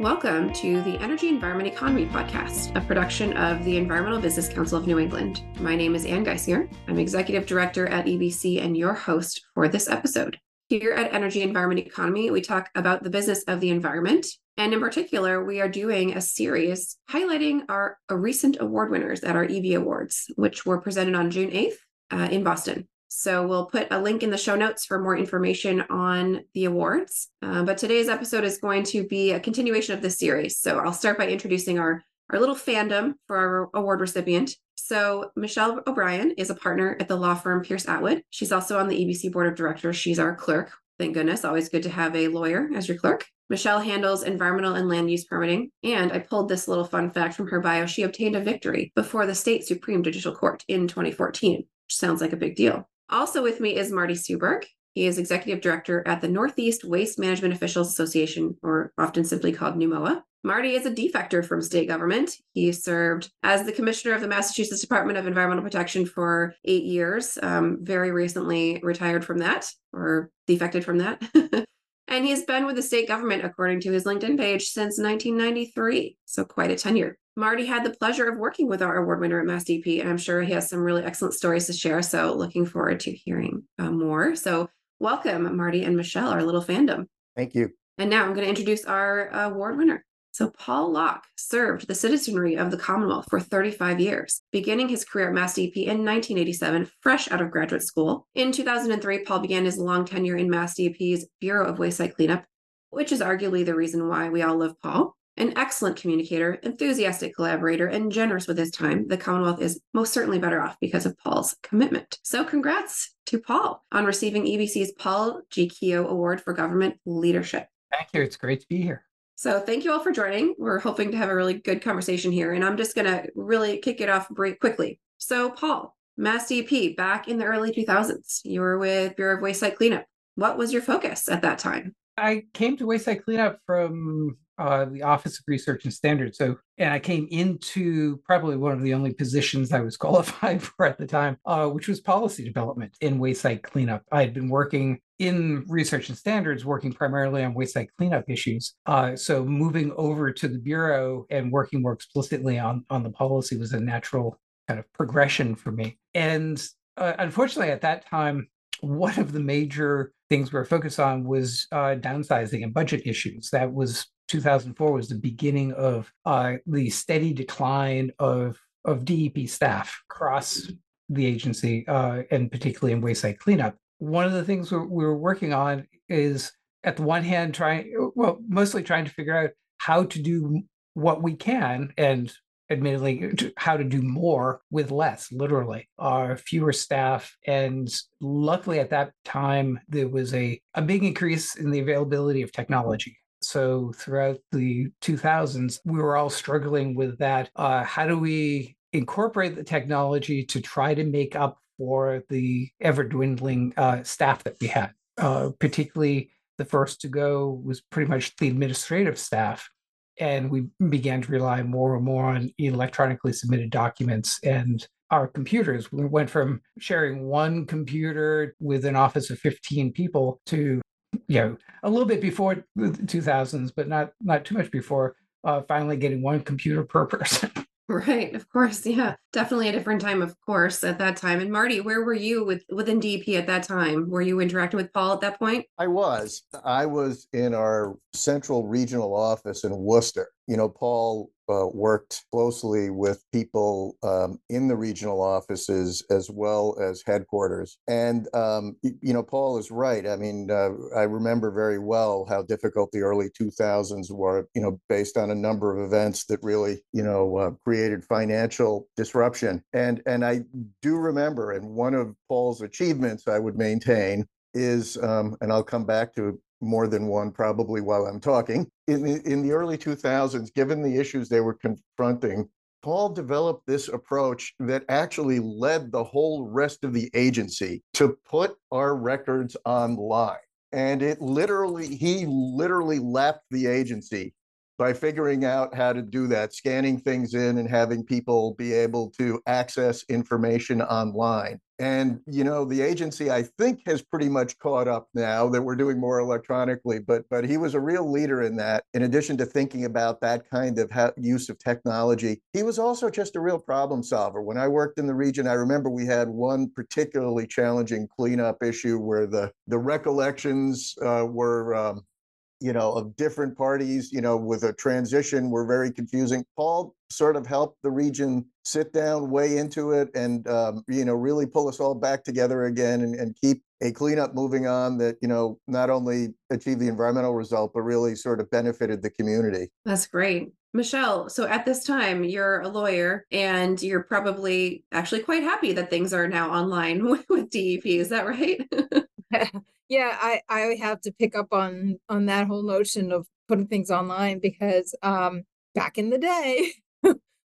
Welcome to the Energy Environment Economy Podcast, a production of the Environmental Business Council of New England. My name is Ann Geisinger. I'm Executive Director at EBC and your host for this episode. Here at Energy Environment Economy, we talk about the business of the environment. And in particular, we are doing a series highlighting our recent award winners at our EBEE Awards, which were presented on June 8th uh, in Boston. So we'll put a link in the show notes for more information on the awards. Uh, but today's episode is going to be a continuation of this series. So I'll start by introducing our, our little fandom for our award recipient. So Michelle O'Brien is a partner at the law firm Pierce Atwood. She's also on the EBC board of directors. She's our clerk. Thank goodness. Always good to have a lawyer as your clerk. Michelle handles environmental and land use permitting. And I pulled this little fun fact from her bio. She obtained a victory before the state Supreme Judicial Court in 2014, which sounds like a big deal. Also with me is Marty Suuberg. He is executive director at the Northeast Waste Management Officials Association, or often simply called NEWMOA. Marty is a defector from state government. He served as the commissioner of the Massachusetts Department of Environmental Protection for eight years. Um, very recently retired from that, or defected from that. and he has been with the state government, according to his LinkedIn page, since 1993. So quite a tenure. Marty had the pleasure of working with our award winner at MassDEP, and I'm sure he has some really excellent stories to share. So, looking forward to hearing uh, more. So, welcome, Marty and Michelle, our little fandom. Thank you. And now I'm going to introduce our uh, award winner. So, Paul Locke served the citizenry of the Commonwealth for 35 years, beginning his career at MassDEP in 1987, fresh out of graduate school. In 2003, Paul began his long tenure in MassDEP's Bureau of Waste Site Cleanup, which is arguably the reason why we all love Paul. An excellent communicator, enthusiastic collaborator, and generous with his time, the Commonwealth is most certainly better off because of Paul's commitment. So, congrats to Paul on receiving EBC's Paul G. Keough Award for Government Leadership. Thank you. It's great to be here. So, thank you all for joining. We're hoping to have a really good conversation here, and I'm just going to really kick it off very quickly. So, Paul, MassDEP, back in the early 2000s, you were with Bureau of Waste Site Cleanup. What was your focus at that time? I came to Waste Site Cleanup from uh, the Office of Research and Standards. So, and I came into probably one of the only positions I was qualified for at the time, uh, which was policy development in waste site cleanup. I had been working in research and standards, working primarily on waste site cleanup issues. Uh, so, moving over to the bureau and working more explicitly on on the policy was a natural kind of progression for me. And uh, unfortunately, at that time, one of the major things we were focused on was uh, downsizing and budget issues. That was 2004 was the beginning of uh, the steady decline of of DEP staff across the agency, uh, and particularly in waste site cleanup. One of the things we're, we're working on is, at the one hand, trying well, mostly trying to figure out how to do what we can, and admittedly, how to do more with less, literally, uh, fewer staff. And luckily, at that time, there was a, a big increase in the availability of technology. So throughout the 2000s, we were all struggling with that. Uh, how do we incorporate the technology to try to make up for the ever dwindling uh, staff that we had? Uh, particularly, the first to go was pretty much the administrative staff. And we began to rely more and more on electronically submitted documents and our computers. We went from sharing one computer with an office of 15 people to you know, a little bit before the 2000s, but not not too much before. Uh, finally, getting one computer per person. Right, of course, yeah, definitely a different time, of course, at that time. And Marty, where were you with within DEP at that time? Were you interacting with Paul at that point? I was. I was in our central regional office in Worcester. You know, Paul uh, worked closely with people um, in the regional offices as well as headquarters. And, um, you know, Paul is right. I mean, uh, I remember very well how difficult the early 2000s were, you know, based on a number of events that really, you know, uh, created financial disruption. And, and I do remember, and one of Paul's achievements I would maintain is, um, and I'll come back to more than one probably while I'm talking. In the, in the early 2000s, given the issues they were confronting, Paul developed this approach that actually led the whole rest of the agency to put our records online. And it literally, he literally left the agency by figuring out how to do that, scanning things in and having people be able to access information online. And, you know, the agency, I think, has pretty much caught up now that we're doing more electronically. But, but he was a real leader in that. In addition to thinking about that kind of ha- use of technology, he was also just a real problem solver. When I worked in the region, I remember we had one particularly challenging cleanup issue where the, the recollections uh, were um, you know, of different parties, you know, with a transition were very confusing. Paul sort of help the region sit down, weigh into it, and um, you know, really pull us all back together again and, and keep a cleanup moving on that you know not only achieved the environmental result but really sort of benefited the community. That's great. Michelle, so at this time, you're a lawyer and you're probably actually quite happy that things are now online with, with DEP. Is that right? yeah, I, I have to pick up on on that whole notion of putting things online because um, back in the day,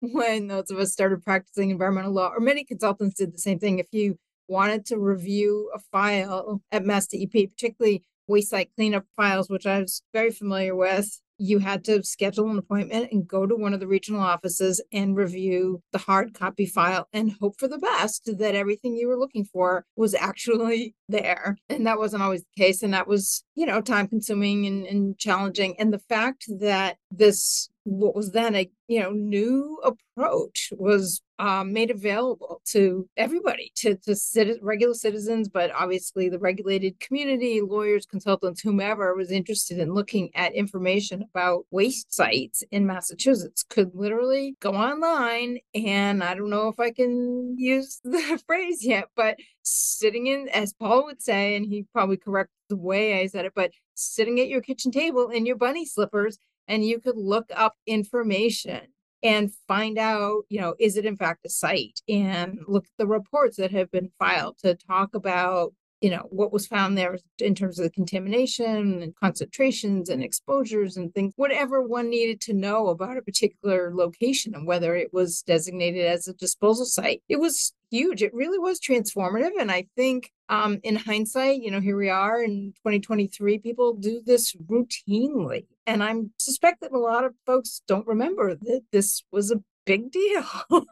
when those of us started practicing environmental law, or many consultants did the same thing. If you wanted to review a file at Mass DEP, particularly waste site cleanup files, which I was very familiar with, you had to schedule an appointment and go to one of the regional offices and review the hard copy file and hope for the best that everything you were looking for was actually there. And that wasn't always the case. And that was, you know, time consuming and, and challenging. And the fact that this what was then a you know new approach was um, made available to everybody to to citi- regular citizens but obviously the regulated community lawyers consultants whomever was interested in looking at information about waste sites in massachusetts could literally go online and i don't know if i can use the phrase yet but sitting in as paul would say and he probably correct the way i said it but sitting at your kitchen table in your bunny slippers and you could look up information and find out, you know, is it in fact a site and look at the reports that have been filed to talk about, you know, what was found there in terms of the contamination and concentrations and exposures and things, whatever one needed to know about a particular location and whether it was designated as a disposal site. It was huge. It really was transformative. And I think um, in hindsight, you know, here we are in 2023, people do this routinely. And I suspect that a lot of folks don't remember that this was a big deal.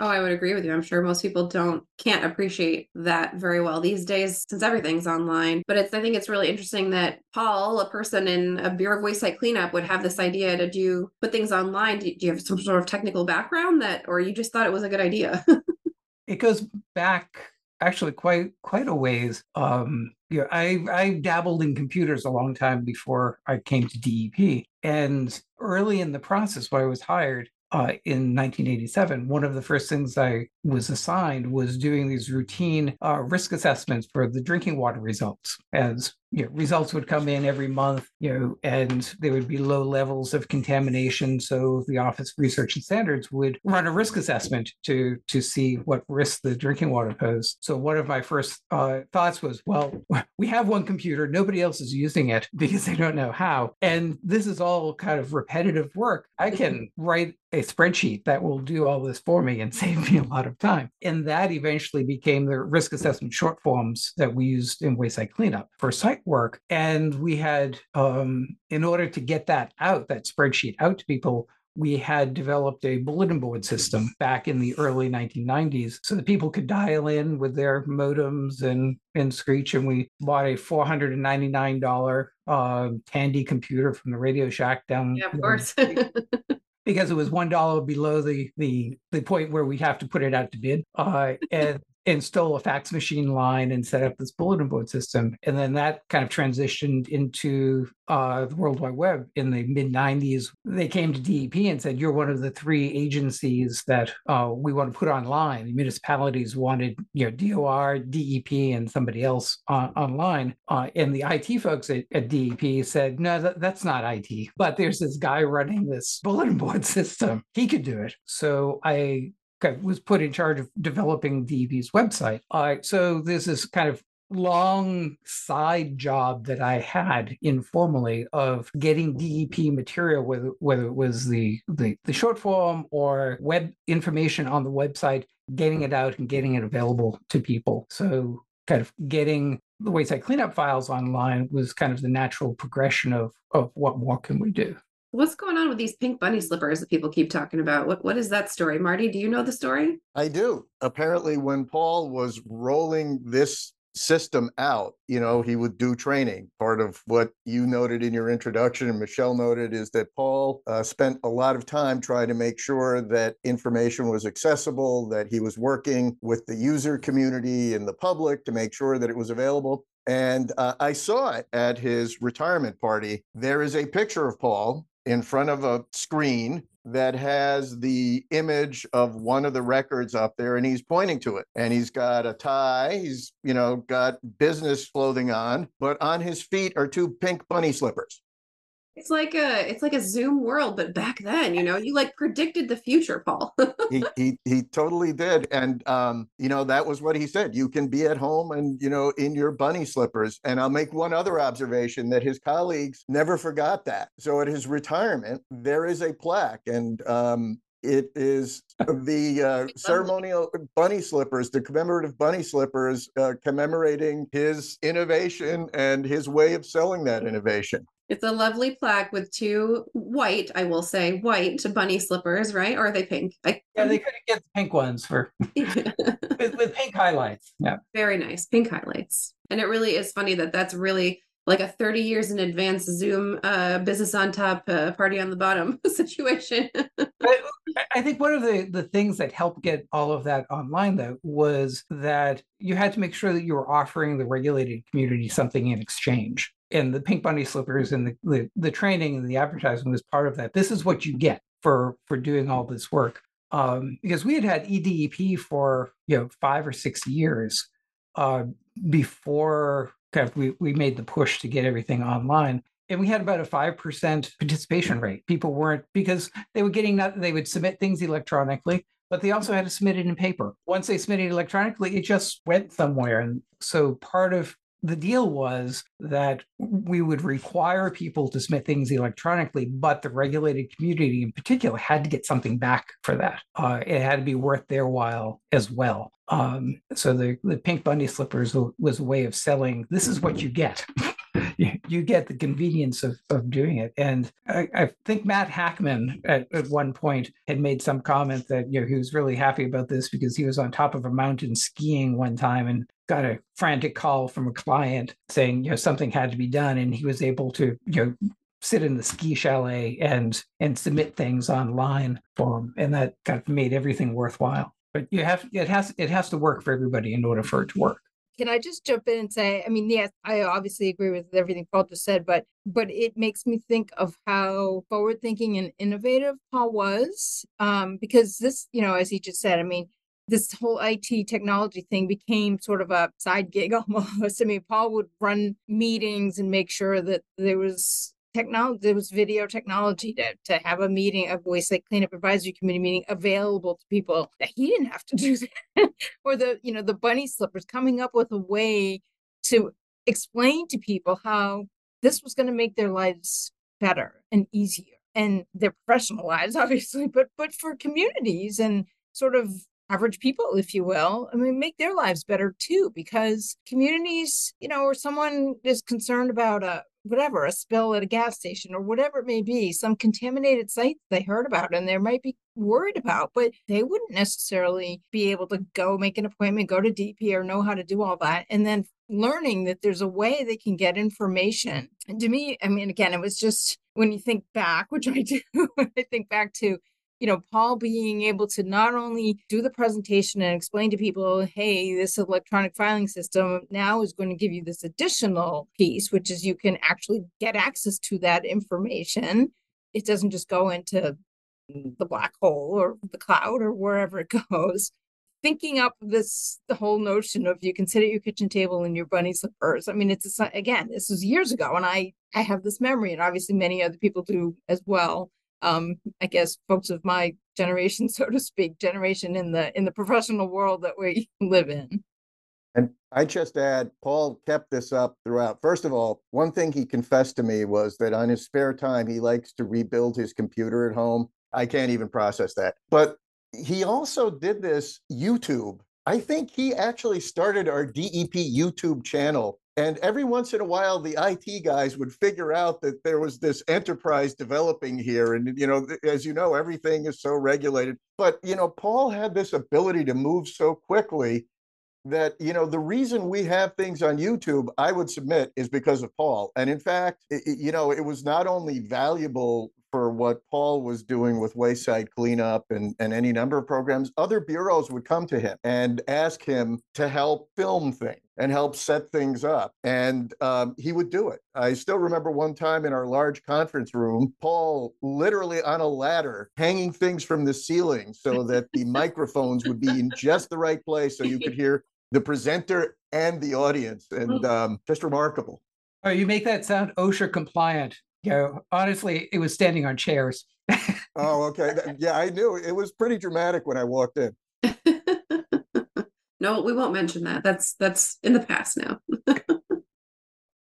Oh, I would agree with you. I'm sure most people don't can't appreciate that very well these days since everything's online. But it's I think it's really interesting that Paul, a person in a Bureau of Waste Site Cleanup, would have this idea to do put things online. Do, do you have some sort of technical background that, or you just thought it was a good idea? it goes back actually quite quite a ways. Um, you know, I I dabbled in computers a long time before I came to DEP, and early in the process, when I was hired, uh, in 1987, one of the first things I was assigned was doing these routine uh, risk assessments for the drinking water results. As you know, results would come in every month, you know, and there would be low levels of contamination. So the Office of Research and Standards would run a risk assessment to to see what risk the drinking water posed. So one of my first uh, thoughts was, well, we have one computer, nobody else is using it because they don't know how, and this is all kind of repetitive work. I can write a spreadsheet that will do all this for me and save me a lot of time. And that eventually became the risk assessment short forms that we used in waste site cleanup for site work. And we had, um, in order to get that out, that spreadsheet out to people, we had developed a bulletin board system back in the early 1990s so that people could dial in with their modems and, and Screech. And we bought a $499 uh, Tandy computer from the Radio Shack down. Yeah, of course. because it was one dollar below the the the point where we have to put it out to bid. Uh, and install a fax machine line and set up this bulletin board system. And then that kind of transitioned into uh, the World Wide Web in the mid 90s. They came to DEP and said, You're one of the three agencies that uh, we want to put online. The municipalities wanted you know, DOR, DEP, and somebody else uh, online. and the IT folks at, at DEP said, No, that, that's not IT. But there's this guy running this bulletin board system. He could do it. So I was put in charge of developing DEP's website. Uh, so this is kind of long side job that I had informally of getting DEP material, whether whether it was the, the the short form or web information on the website, getting it out and getting it available to people. So kind of getting the waste site cleanup files online was kind of the natural progression of of what more can we do. What's going on with these pink bunny slippers that people keep talking about? What what is that story? Marty, do you know the story? I do. Apparently, when Paul was rolling this system out, you know, he would do training. Part of what you noted in your introduction and Michelle noted is that Paul uh, spent a lot of time trying to make sure that information was accessible, that he was working with the user community and the public to make sure that it was available. And uh, I saw it at his retirement party. There is a picture of Paul in front of a screen that has the image of one of the records up there and he's pointing to it. And he's got a tie he's you know got business clothing on but on his feet are two pink bunny slippers it's like a it's like a Zoom world, but back then, you know, you like predicted the future, Paul. he, he he totally did, and um, you know that was what he said. You can be at home and you know in your bunny slippers. And I'll make one other observation that his colleagues never forgot that. So at his retirement, there is a plaque, and um, it is the uh, ceremonial bunny slippers, the commemorative bunny slippers, uh, commemorating his innovation and his way of selling that innovation. It's a lovely plaque with two white, I will say, white bunny slippers, right? Or are they pink? I, yeah, they couldn't get the pink ones for with, with pink highlights. Yeah. Very nice. Pink highlights. And it really is funny that that's really like a 30 years in advance Zoom uh, business on top, uh, party on the bottom situation. I think one of the, the things that helped get all of that online, though, was that you had to make sure that you were offering the regulated community something in exchange and the pink bunny slippers and the, the, the training and the advertising was part of that. This is what you get for for doing all this work. Um, because we had had eDEP for you know five or six years uh, before kind of we, we made the push to get everything online and we had about a 5% participation rate. People weren't because they were getting that they would submit things electronically but they also had to submit it in paper. Once they submitted electronically it just went somewhere and so part of the deal was that we would require people to submit things electronically, but the regulated community in particular had to get something back for that. Uh, it had to be worth their while as well. Um, so the, the pink bunny slippers was a way of selling this is what you get. you, get the convenience of, of doing it. And I, I think Matt Hackman at, at one point had made some comment that you know he was really happy about this because he was on top of a mountain skiing one time and got a frantic call from a client saying you know something had to be done and he was able to you know sit in the ski chalet and and submit things online for him and that kind of made everything worthwhile but you have it has it has to work for everybody in order for it to work can I just jump in and say, I mean, yes, I obviously agree with everything Paul just said, but but it makes me think of how forward thinking and innovative Paul was. Um, because this, you know, as he just said, I mean, this whole IT technology thing became sort of a side gig almost. I mean, Paul would run meetings and make sure that there was technology, there was video technology to, to have a meeting, a waste site cleanup advisory committee meeting available to people that he didn't have to do that. or the, you know, the bunny slippers coming up with a way to explain to people how this was going to make their lives better and easier and their professional lives, obviously, but but for communities and sort of average people, if you will, I mean, make their lives better too, because communities, you know, or someone is concerned about a whatever, a spill at a gas station or whatever it may be, some contaminated site they heard about and they might be worried about, but they wouldn't necessarily be able to go make an appointment, go to DEP or know how to do all that. And then learning that there's a way they can get information. And to me, I mean, again, it was just when you think back, which I do, I think back to you know, Paul being able to not only do the presentation and explain to people, hey, this electronic filing system now is going to give you this additional piece, which is you can actually get access to that information. It doesn't just go into the black hole or the cloud or wherever it goes. Thinking up this the whole notion of you can sit at your kitchen table in your bunny slippers. I mean, it's again, this was years ago, and I I have this memory, and obviously many other people do as well um, I guess folks of my generation, so to speak, generation in the in the professional world that we live in. And I just add, Paul kept this up throughout. First of all, one thing he confessed to me was that on his spare time, he likes to rebuild his computer at home. I can't even process that. But he also did this YouTube. I think he actually started our DEP YouTube channel And every once in a while, the IT guys would figure out that there was this enterprise developing here. And, you know, as you know, everything is so regulated. But, you know, Paul had this ability to move so quickly that you know the reason we have things on youtube i would submit is because of paul and in fact it, you know it was not only valuable for what Paul was doing with waste site cleanup and, and any number of programs, other bureaus would come to him and ask him to help film things and help set things up. And um, he would do it. I still remember one time in our large conference room, Paul literally on a ladder hanging things from the ceiling so that the microphones would be in just the right place so you could hear the presenter and the audience. And um, just remarkable. Oh, you make that sound OSHA compliant. You know, honestly, it was standing on chairs. oh, okay. Yeah, I knew it was pretty dramatic when I walked in. no, we won't mention that. That's that's in the past now.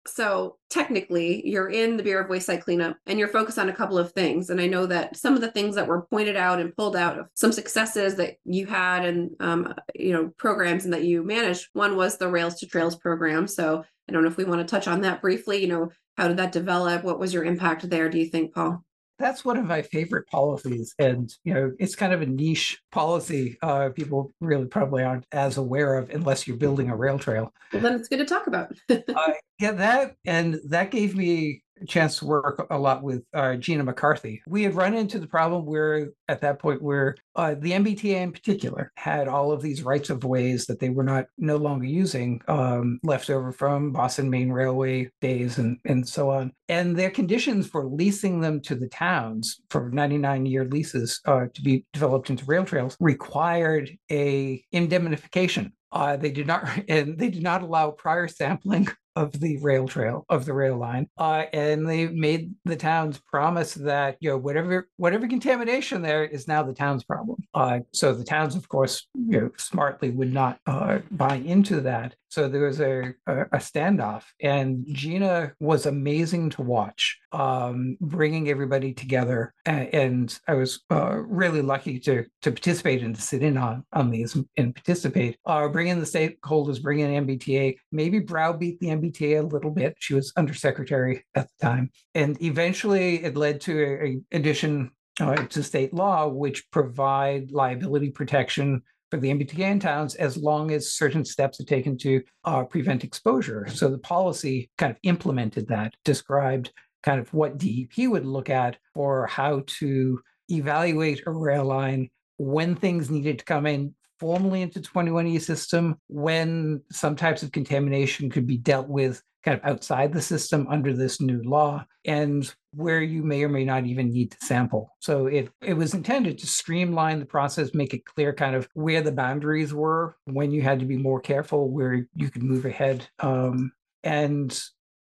so technically, you're in the Bureau of Waste Site Cleanup, and you're focused on a couple of things. And I know that some of the things that were pointed out and pulled out of some successes that you had and um, you know programs and that you managed. One was the Rails to Trails program. So I don't know if we want to touch on that briefly. You know, how did that develop? What was your impact there, do you think, Paul? That's one of my favorite policies. And, you know, it's kind of a niche policy uh, people really probably aren't as aware of unless you're building a rail trail. Well, then it's good to talk about. uh, yeah, that, and that gave me chance to work a lot with uh, Gina McCarthy. We had run into the problem where, at that point, where uh, the MBTA in particular had all of these rights of ways that they were not no longer using, um, left over from Boston Maine Railway days and and so on. And their conditions for leasing them to the towns for 99 year leases uh, to be developed into rail trails required a indemnification uh, they did not, and they did not allow prior sampling of the rail trail of the rail line uh, and they made the towns promise that you know whatever whatever contamination there is now the town's problem. Uh, so the towns of course you know smartly would not uh, buy into that. So there was a, a, a standoff and gina was amazing to watch um, bringing everybody together and, i was uh, really lucky to to participate and to sit in on on these and participate uh, bringing the stakeholders bringing mbta maybe browbeat the MBTA a little bit. She was undersecretary at the time. And eventually it led to an addition uh, to state law, which provide liability protection for the MBTA in towns as long as certain steps are taken to uh, prevent exposure. So the policy kind of implemented that, described kind of what DEP would look at for how to evaluate a rail line when things needed to come in formally into 21E system when some types of contamination could be dealt with kind of outside the system under this new law and where you may or may not even need to sample. So it, it was intended to streamline the process, make it clear kind of where the boundaries were, when you had to be more careful, where you could move ahead. Um, and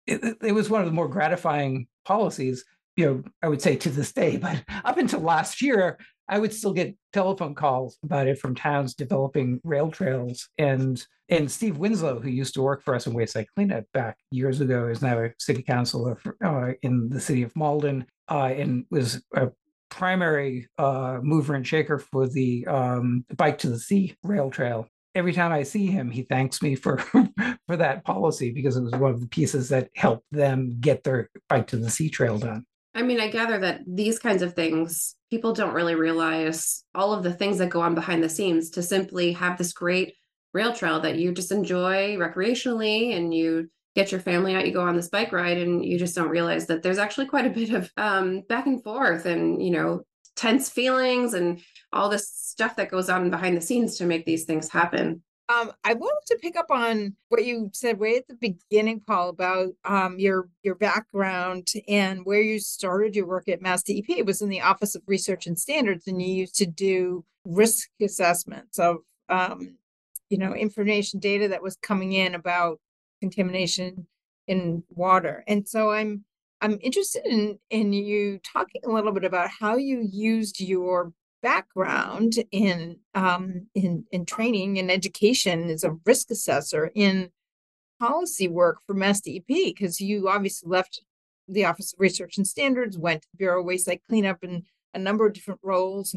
it, it was one of the more gratifying policies you know, I would say to this day, but up until last year, I would still get telephone calls about it from towns developing rail trails. And and Steve Winslow, who used to work for us in Waste Site Cleanup back years ago, is now a city councilor uh, in the city of Malden uh, and was a primary uh, mover and shaker for the um, Bike to the Sea rail trail. Every time I see him, he thanks me for for that policy because it was one of the pieces that helped them get their Bike to the Sea trail done. I mean, I gather that these kinds of things, people don't really realize all of the things that go on behind the scenes to simply have this great rail trail that you just enjoy recreationally and you get your family out, you go on this bike ride, and you just don't realize that there's actually quite a bit of um, back and forth and, you know, tense feelings and all this stuff that goes on behind the scenes to make these things happen. Um, I wanted to pick up on what you said way at the beginning, Paul, about um, your your background and where you started your work at Mass DEP. It was in the Office of Research and Standards, and you used to do risk assessments of um, you know information data that was coming in about contamination in water. And so I'm I'm interested in in you talking a little bit about how you used your background in um, in in training and education as a risk assessor in policy work for Mass DEP because you obviously left the Office of Research and Standards, went to Bureau of Waste Site Cleanup in a number of different roles,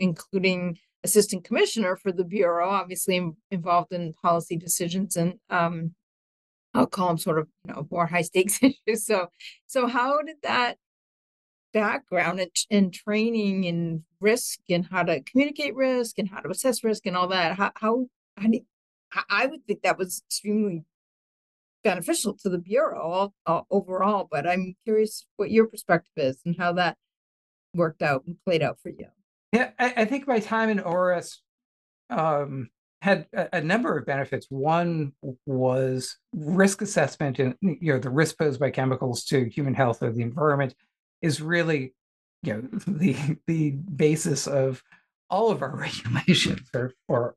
including assistant commissioner for the bureau, obviously involved in policy decisions and um, I'll call them sort of you know more high stakes issues. So so how did that background and, and training and risk and how to communicate risk and how to assess risk and all that how how, how do, I would think that was extremely beneficial to the bureau uh, overall. But I'm curious what your perspective is and how that worked out and played out for you. Yeah, I, I think my time in ORS um, had a, number of benefits. One was risk assessment and you know the risk posed by chemicals to human health or the environment is really you know the the basis of all of our regulations or or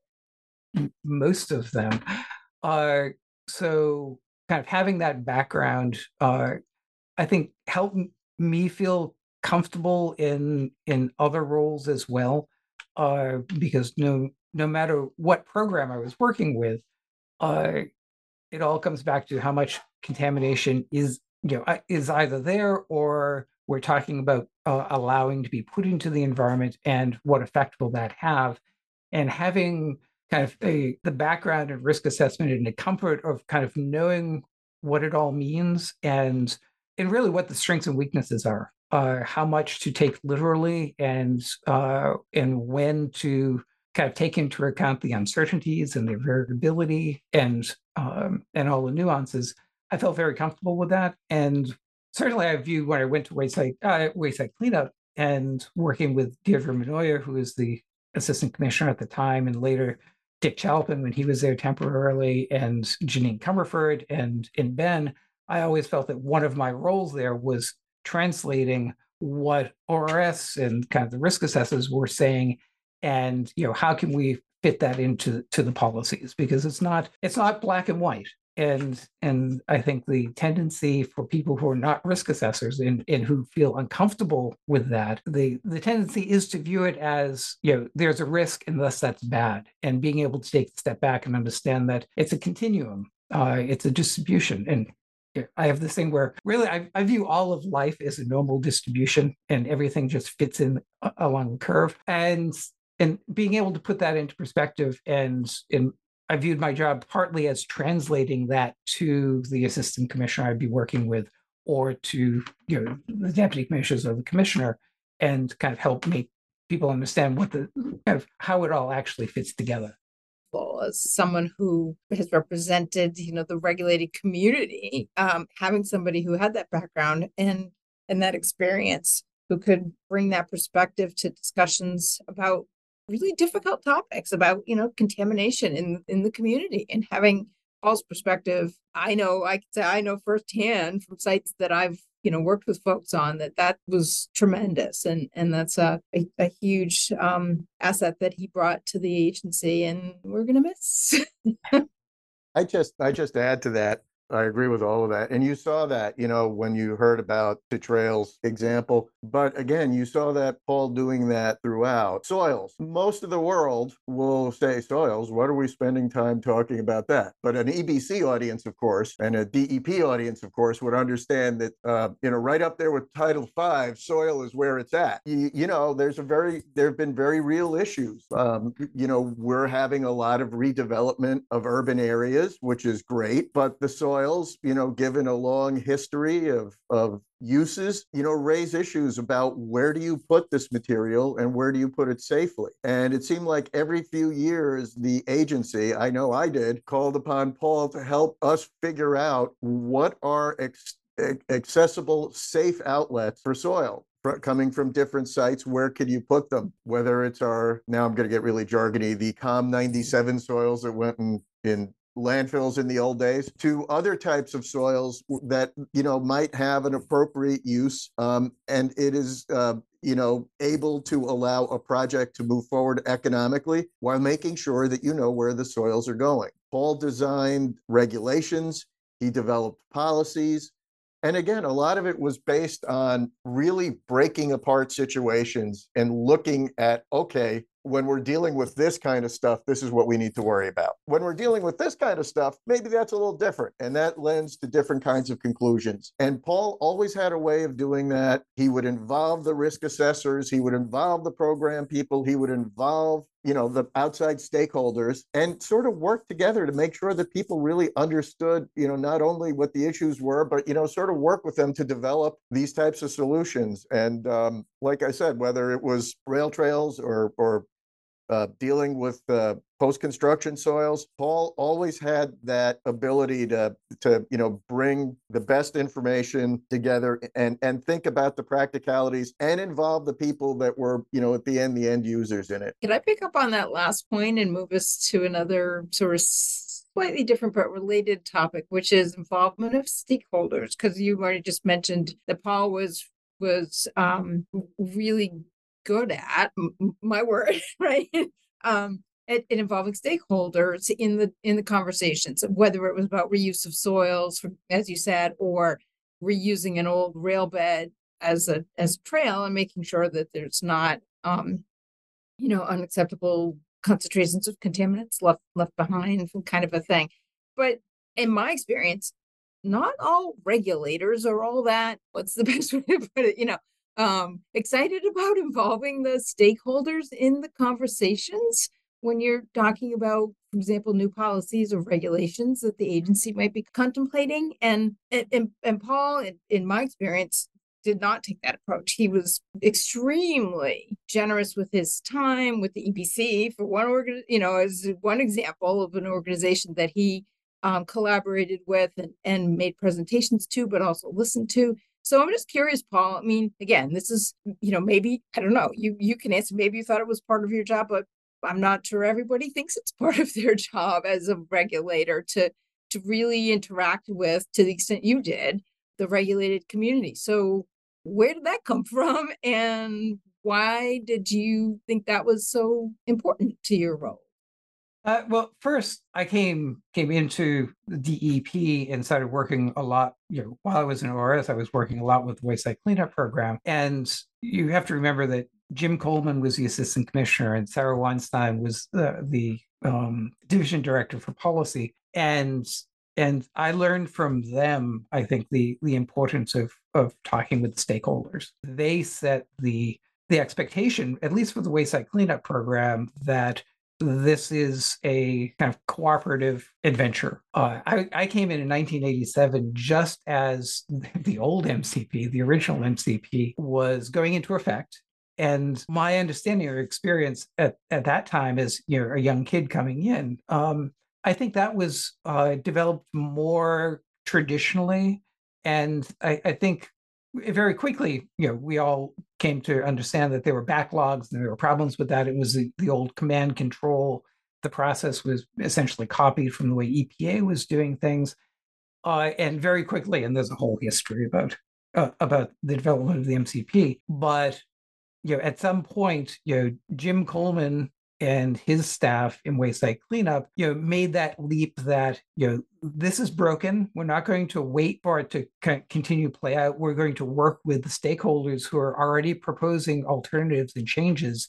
most of them. Uh, so kind of having that background, uh, I think helped me feel comfortable in in other roles as well, uh, because no no matter what program I was working with, uh, it all comes back to how much contamination is you know is either there or we're talking about uh, allowing to be put into the environment and what effect will that have. And having kind of a the background and risk assessment and the comfort of kind of knowing what it all means and and really what the strengths and weaknesses are uh, how much to take literally and uh, and when to kind of take into account the uncertainties and the variability and um, and all the nuances. I felt very comfortable with that, and certainly I view when I went to Waste Site uh, Waste Site Cleanup and working with Deirdre Menoyo, who is the assistant commissioner at the time, and later Dick Chalpin when he was there temporarily, and Janine Comerford and in Ben, I always felt that one of my roles there was translating what ORS and kind of the risk assessors were saying, and you know how can we fit that into to the policies? Because it's not it's not black and white. And and i think the tendency for people who are not risk assessors and, and who feel uncomfortable with that the the tendency is to view it as you know there's a risk and thus that's bad. And being able to take a step back and understand that it's a continuum uh, it's a distribution. And I have this thing where really I, I, view all of life as a normal distribution and everything just fits in along the curve. And and being able to put that into perspective and and I viewed my job partly as translating that to the assistant commissioner I'd be working with, or to you know the deputy commissioners or the commissioner, and kind of help make people understand what the kind of how it all actually fits together. Well, as someone who has represented, you know, the regulated community, um, having somebody who had that background and and that experience who could bring that perspective to discussions about really difficult topics about you know contamination in in the community and having Paul's perspective. I know I can say I know firsthand from sites that I've you know worked with folks on that that was tremendous and and that's a a, a huge um, asset that he brought to the agency and we're gonna miss. I just I just add to that I agree with all of that. And you saw that, you know, when you heard about the trails example. But again, you saw that Paul doing that throughout. Soils. Most of the world will say soils. What are we spending time talking about that? But an EBC audience, of course, and a DEP audience, of course, would understand that, uh, you know, right up there with Title Five, soil is where it's at. You, you know, there's a very, there have been very real issues. Um, you know, we're having a lot of redevelopment of urban areas, which is great, but the soil soils, you know, given a long history of, of uses, you know, raise issues about where do you put this material and where do you put it safely. And it seemed like every few years, the agency, I know I did, called upon Paul to help us figure out what are ex- accessible, safe outlets for soil coming from different sites where could you put them whether it's our now i'm going to get really jargony the COMM 97 soils that went in in landfills in the old days to other types of soils that you know might have an appropriate use um, and it is uh, you know able to allow a project to move forward economically while making sure that you know where the soils are going. Paul designed regulations he developed policies and again a lot of it was based on really breaking apart situations and looking at okay when we're dealing with this kind of stuff, this is what we need to worry about. When we're dealing with this kind of stuff, maybe that's a little different. And that lends to different kinds of conclusions. And Paul always had a way of doing that. He would involve the risk assessors, he would involve the program people, he would involve you know the outside stakeholders and sort of work together to make sure that people really understood you know not only what the issues were but you know sort of work with them to develop these types of solutions and um, like i said whether it was rail trails or or uh, dealing with uh, post-construction soils. Paul always had that ability to to you know bring the best information together and and think about the practicalities and involve the people that were you know at the end the end users in it. Can I pick up on that last point and move us to another sort of slightly different but related topic, which is involvement of stakeholders? Because you already just mentioned that Paul was was um, really good at my word right? Um at, at, involving stakeholders in the in the conversations whether it was about reuse of soils as you said or reusing an old rail bed as a as a trail and making sure that there's not um you know unacceptable concentrations of contaminants left left behind kind of a thing. But in my experience not all regulators are all that. What's the best way to put it? You know um, excited about involving the stakeholders in the conversations when you're talking about, for example, new policies or regulations that the agency might be contemplating. And and, and Paul, in, in my experience, did not take that approach. He was extremely generous with his time with the EBC for one organ, you know, as one example of an organization that he um, collaborated with and, and made presentations to, but also listened to. So I'm just curious, Paul. I mean, again, this is, you know, maybe, I don't know, you you can answer, maybe you thought it was part of your job, but I'm not sure everybody thinks it's part of their job as a regulator to to really interact with, to the extent you did, the regulated community. So where did that come from? And why did you think that was so important to your role? Uh, well, first I came came into the DEP and started working a lot. You know, while I was in ORS, I was working a lot with the Waste Site Cleanup Program. And you have to remember that Jim Colman was the assistant commissioner, and Sarah Weinstein was uh, the um, division director for policy. And and I learned from them, I think, the the importance of of talking with stakeholders. They set the the expectation, at least for the Waste Site Cleanup Program, that this is a kind of cooperative adventure. Uh, I, I, came in in 1987 just as the old MCP, the original MCP, was going into effect. And my understanding or experience at, at that time as you know, a young kid coming in, um, I think that was uh, developed more traditionally. And I, I think very quickly, you know, we all came to understand that there were backlogs and there were problems with that. It was the, the old command control. The process was essentially copied from the way EPA was doing things. Uh, and very quickly, and there's a whole history about uh, about the development of the MCP. But you know, at some point, you know, Jim Colman and his staff in waste site cleanup you know made that leap that you know this is broken. We're not going to wait for it to continue to play out. We're going to work with the stakeholders who are already proposing alternatives and changes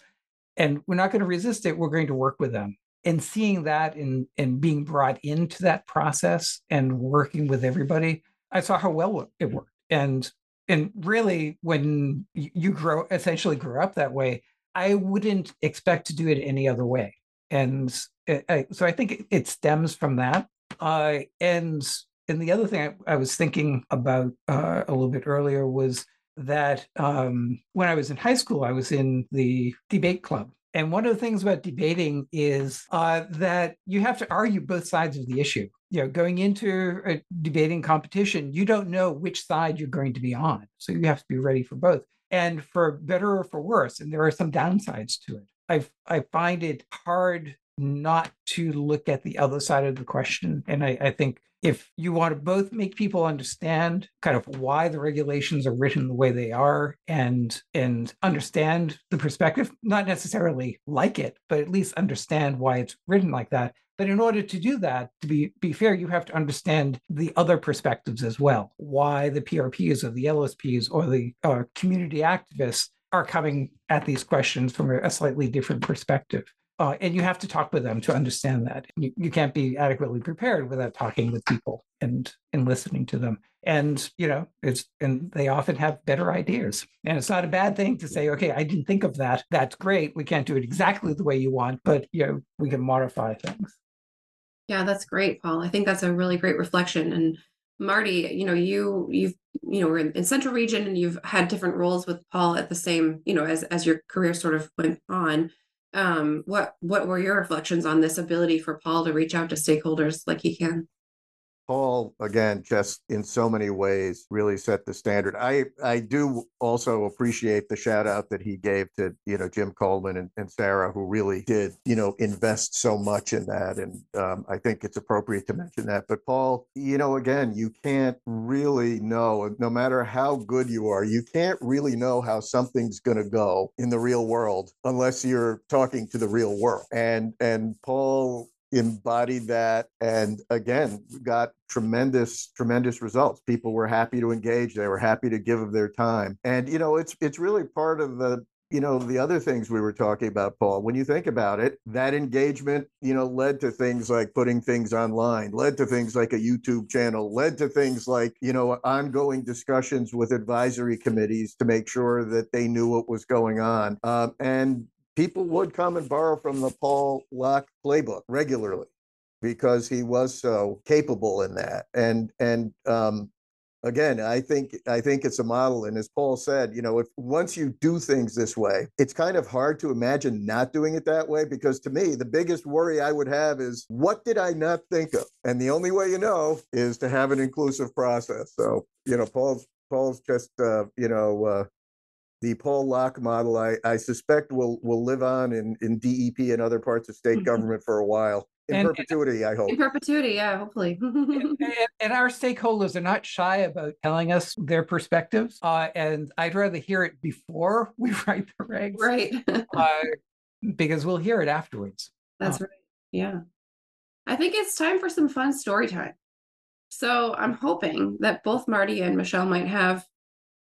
and we're not going to resist it. We're going to work with them. And seeing that and and being brought into that process and working with everybody i saw how well it worked. And and really when you grow essentially grew up that way I wouldn't expect to do it any other way. And I, so I think it, it, stems from that. Uh, and and the other thing I, I was thinking about uh, a little bit earlier was that um, when I was in high school, I was in the debate club. And one of the things about debating is uh, that you have to argue both sides of the issue. You know, going into a debating competition, you don't know which side you're going to be on. So you have to be ready for both and for better or for worse. And there are some downsides to it. I I find it hard not to look at the other side of the question. And I, I think if you want to both make people understand kind of why the regulations are written the way they are and and understand the perspective, not necessarily like it, but at least understand why it's written like that, but in order to do that, to be, be fair, you have to understand the other perspectives as well. Why the PRPs or the LSPs or the uh, community activists are coming at these questions from a slightly different perspective. Uh, and you have to talk with them to understand that. You, you can't be adequately prepared without talking with people and and listening to them. And you know, it's and they often have better ideas. And it's not a bad thing to say, okay, I didn't think of that. That's great. We can't do it exactly the way you want, but you know, we can modify things. Yeah, that's great, Paul. I think that's a really great reflection. And Marty, you know, you you've you know, we're in, in Central Region and you've had different roles with Paul at the same, you know, as as your career sort of went on. Um, what what were your reflections on this ability for Paul to reach out to stakeholders like he can? Paul, again, just in so many ways, really set the standard. I I do also appreciate the shout out that he gave to you know Jim Colman and, and Sarah, who really did you know invest so much in that, and um, I think it's appropriate to mention that. But Paul, you know, again, you can't really know, no matter how good you are, you can't really know how something's going to go in the real world unless you're talking to the real world. And and Paul embodied that and again got tremendous tremendous results. People were happy to engage they were happy to give of their time. And you know it's it's really part of the you know the other things we were talking about paul. When you think about it that engagement you know led to things like putting things online led to things like a youtube channel led to things like you know ongoing discussions with advisory committees to make sure that they knew what was going on. Um, and people would come and borrow from the Paul Locke playbook regularly because he was so capable in that. And and um, again, I think I think it's a model. And as Paul said, you know, if once you do things this way, it's kind of hard to imagine not doing it that way. Because to me, the biggest worry I would have is what did I not think of? And the only way you know is to have an inclusive process. So you know, Paul's Paul's just uh, you know uh, the Paul Locke model, I, I suspect will will live on in, in DEP and other parts of state Mhm. government for a while in And- perpetuity. I hope. In perpetuity, yeah, hopefully. and, and our stakeholders are not shy about telling us their perspectives. Uh, and I'd rather hear it before we write the regs, right. uh, because we'll hear it afterwards. That's right. Yeah. I think it's time for some fun story time. So I'm hoping that both Marty and Michelle might have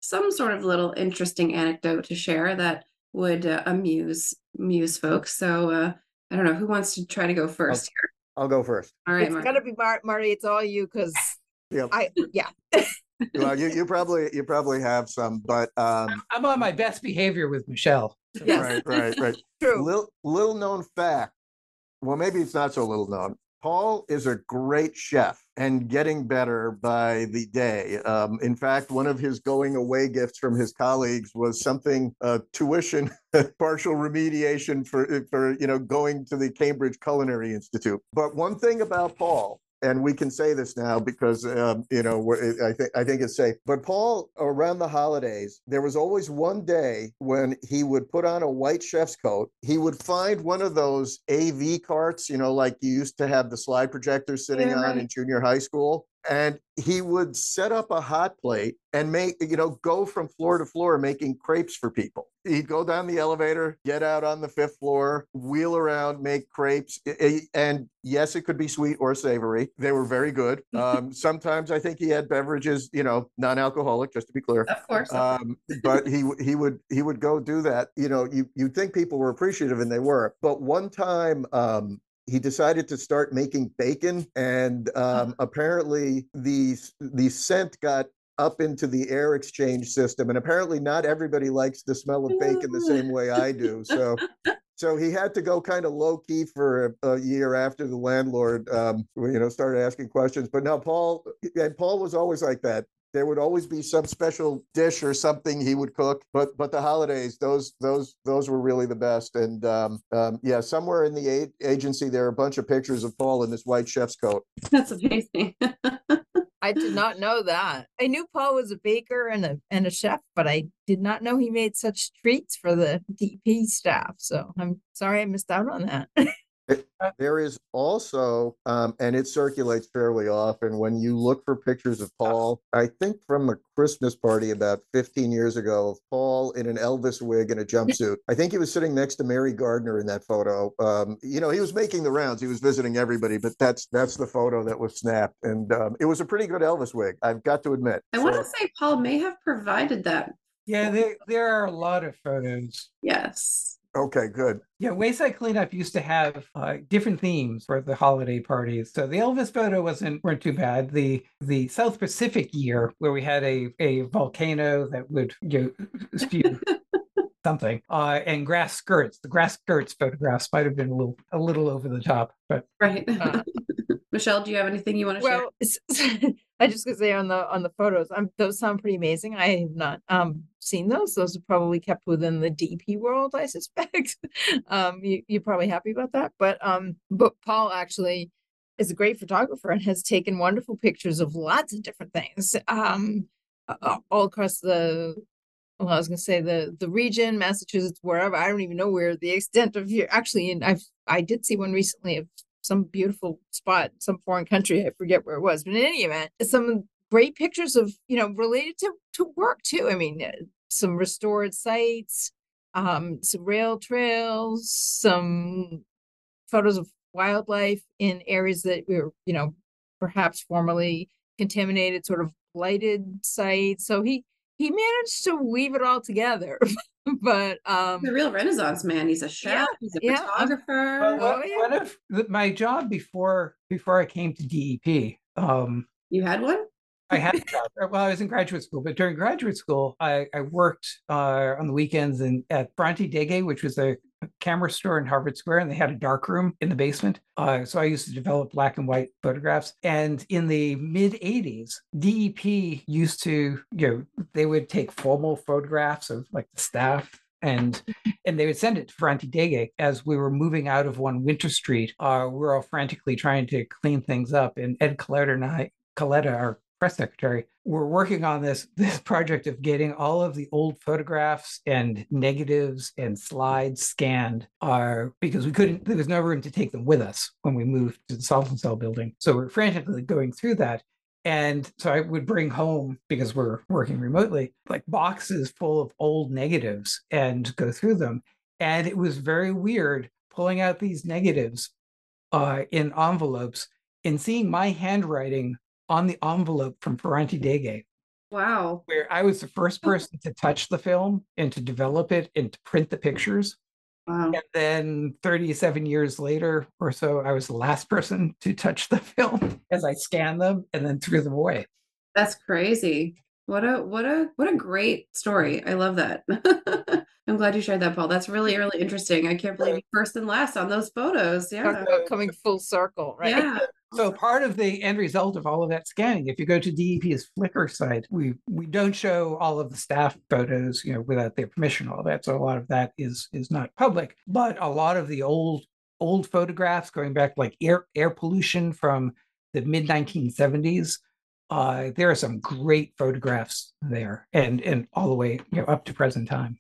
some sort of little interesting anecdote to share that would uh, amuse amuse folks. So uh, I don't know who wants to try to go first here. I'll go first. All right, It's Marty. gotta be Mar- Marty, it's all you, because Yeah. I, yeah, Well, you, you probably you probably have some, but um, I'm on my best behavior with Michelle. Yes. right, right, right. true. Little little known fact. Well, maybe it's not so little known. Paul is a great chef and getting better by the day. Um, in fact, one of his going away gifts from his colleagues was something uh, tuition partial remediation for for you know going to the Cambridge Culinary Institute. But one thing about Paul. And we can say this now because um, you know we're, I think I think it's safe. But Paul, around the holidays, there was always one day when he would put on a white chef's coat. He would find one of those AV carts, you know, like you used to have the slide projectors sitting Yeah, on right. in junior high school, and he would set up a hot plate and make you know go from floor to floor making crepes for people he'd go down the elevator get out on the fifth floor wheel around make crepes I- I- and yes it could be sweet or savory they were very good um, sometimes i think he had beverages you know non-alcoholic just to be clear Of course. um, but he he would he would go do that. You know, you you'd think people were appreciative, and they were. But one time, um, he decided to start making bacon, and um, apparently the the scent got up into the air exchange system, and apparently not everybody likes the smell of bacon the same way I do. So. So he had to go kind of low key for a, a year after the landlord, um, you know, started asking questions. But now Paul, and Paul was always like that there would always be some special dish or something he would cook but but the holidays those those those were really the best and um, um, yeah somewhere in the a- agency there are a bunch of pictures of paul in this white chef's coat That's amazing. I did not know that. I knew Paul was a baker and a and a chef, but I did not know he made such treats for the DEP staff. So I'm sorry I missed out on that. there is also um, and it circulates fairly often when you look for pictures of paul i think from a christmas party about 15 years ago of paul in an elvis wig and a jumpsuit. I think he was sitting next to mary gardner in that photo. Um, you know he was making the rounds. He was visiting everybody but that's that's the photo that was snapped. And um, it was a pretty good elvis wig i've got to admit. I want to say Paul may have provided that Yeah, there there are a lot of photos. Yes. Okay, good. Yeah, Waste Site Cleanup used to have uh, different themes for the holiday parties. So the Elvis photo wasn't weren't too bad. The the South Pacific year where we had a a volcano that would you know, spew something uh, and grass skirts. The grass skirts photographs might have been a little a little over the top, but Right. Uh, Michelle, do you have anything you want to Well, it's, I just gonna say on the on the photos, um, those sound pretty amazing. I have not um seen those. Those are probably kept within the DEP world, I suspect. um, you you're probably happy about that. But um, but Paul actually is a great photographer and has taken wonderful pictures of lots of different things. Um, all across the. Well, I was gonna say the the region, Massachusetts, wherever. I don't even know where the extent of your actually, and I've I did see one recently of some beautiful spot, some foreign country. I forget where it was, but in any event, some great pictures of you know related to to work too. I mean, uh, some restored sites, um, some rail trails, some photos of wildlife in areas that were you know perhaps formerly contaminated, sort of blighted sites. So he he managed to weave it all together. but um He's a real Renaissance man. He's a chef. Yeah, he's a yeah. photographer. Well, Oh, one- yeah. one of my job before before I came to DEP, um, you had one? I had a job. Well, I was in graduate school, but during graduate school, I, I worked uh, on the weekends and at Ferranti Dege, which was a camera store in Harvard Square, and they had a dark room in the basement. Uh, so I used to develop black and white photographs. And in the mid '80s, DEP used to, you know, they would take formal photographs of like the staff and and they would send it to Ferranti Dege as we were moving out of one Winter Street. Uh, we we're all frantically trying to clean things up, and Ed Coletta and I, Coletta, our press secretary, were working on this this project of getting all of the old photographs and negatives and slides scanned. are because we couldn't, there was no room to take them with us when we moved to the Saltonstall building. So we're frantically going through that. And so I would bring home, because we're working remotely, like boxes full of old negatives and go through them. And it was very weird pulling out these negatives uh, in envelopes and seeing my handwriting on the envelope from Ferranti Dege, Wow. where I was the first person to touch the film and to develop it and to print the pictures. Wow. And then 37 years later or so, I was the last person to touch the film as I scanned them and then threw them away. That's crazy. What a what a what a great story. I love that. I'm glad you shared that, Paul. That's really, really interesting. I can't believe first and last on those photos. Yeah. coming full circle, right? Yeah. So part of the end result of all of that scanning, if you go to DEP's Flickr site, we we don't show all of the staff photos, you know, without their permission, all that. So a lot of that is is not public, but a lot of the old old photographs going back like air air pollution from the mid 1970s. Uh, there are some great photographs there, and and all the way you know up to present time.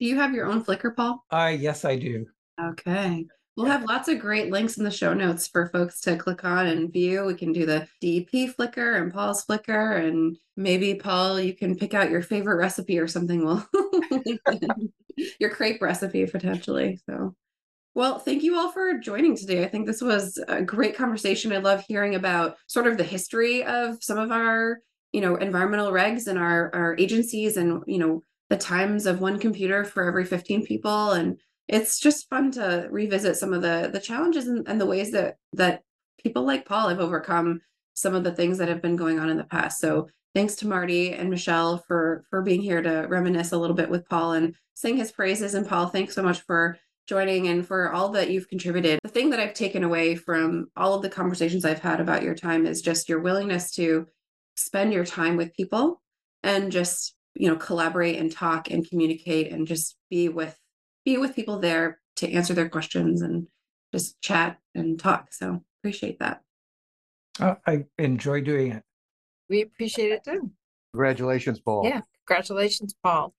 Do you have your own Flickr, Paul? Uh, yes, I do. Okay. We'll have lots of great links in the show notes for folks to click on and view. We can do the DEP Flickr and Paul's Flickr, and maybe Paul, you can pick out your favorite recipe or something. Well, your crepe recipe potentially. So, well, thank you all for joining today. I think this was a great conversation. I love hearing about sort of the history of some of our, you know, environmental regs and our our agencies, and you know, the times of one computer for every 15 people and it's just fun to revisit some of the the challenges and, and the ways that that people like paul have overcome some of the things that have been going on in the past. So thanks to marty and michelle for for being here to reminisce a little bit with paul and sing his praises. And paul thanks so much for joining and for all that you've contributed. The thing that i've taken away from all of the conversations i've had about your time is just your willingness to spend your time with people and just you know collaborate and talk and communicate and just be with be with people there to answer their questions and just chat and talk so appreciate that Uh, I enjoy doing it. We appreciate it too. Congratulations, Paul. Yeah. Congratulations, Paul.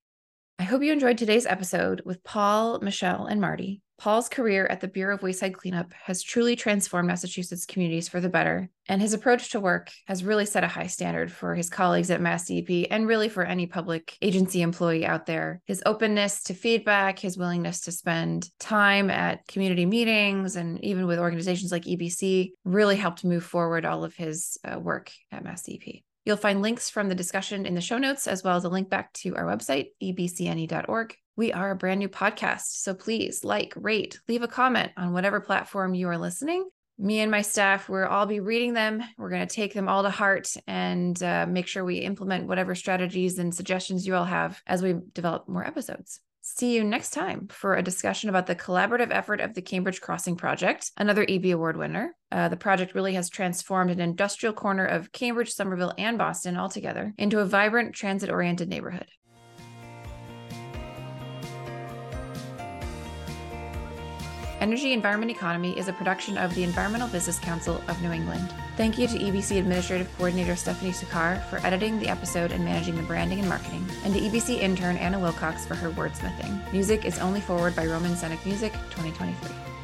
I hope you enjoyed today's episode with Paul, Michelle, and Marty. Paul's career at the Bureau of Waste Site Cleanup has truly transformed Massachusetts communities for the better, and his approach to work has really set a high standard for his colleagues at Mass DEP and really for any public agency employee out there. His openness to feedback, his willingness to spend time at community meetings and even with organizations like EBC really helped move forward all of his uh, work at Mass DEP. You'll find links from the discussion in the show notes, as well as a link back to our website, ebcne.org. We are a brand new podcast, so please like, rate, leave a comment on whatever platform you are listening. Me and my staff, we'll all be reading them. We're going to take them all to heart and uh, make sure we implement whatever strategies and suggestions you all have as we develop more episodes. See you next time for a discussion about the collaborative effort of the Cambridge Crossing Project, another EBEE Award winner. Uh, the project really has transformed an industrial corner of Cambridge, Somerville, and Boston altogether into a vibrant, transit oriented neighborhood. Energy Environment Economy is a production of the Environmental Business Council of New England. Thank you to EBC Administrative Coordinator Stephanie Sukar for editing the episode and managing the branding and marketing, and to EBC intern Anna Wilcox for her wordsmithing. Music is only forward by Roman Scenic Music 2023.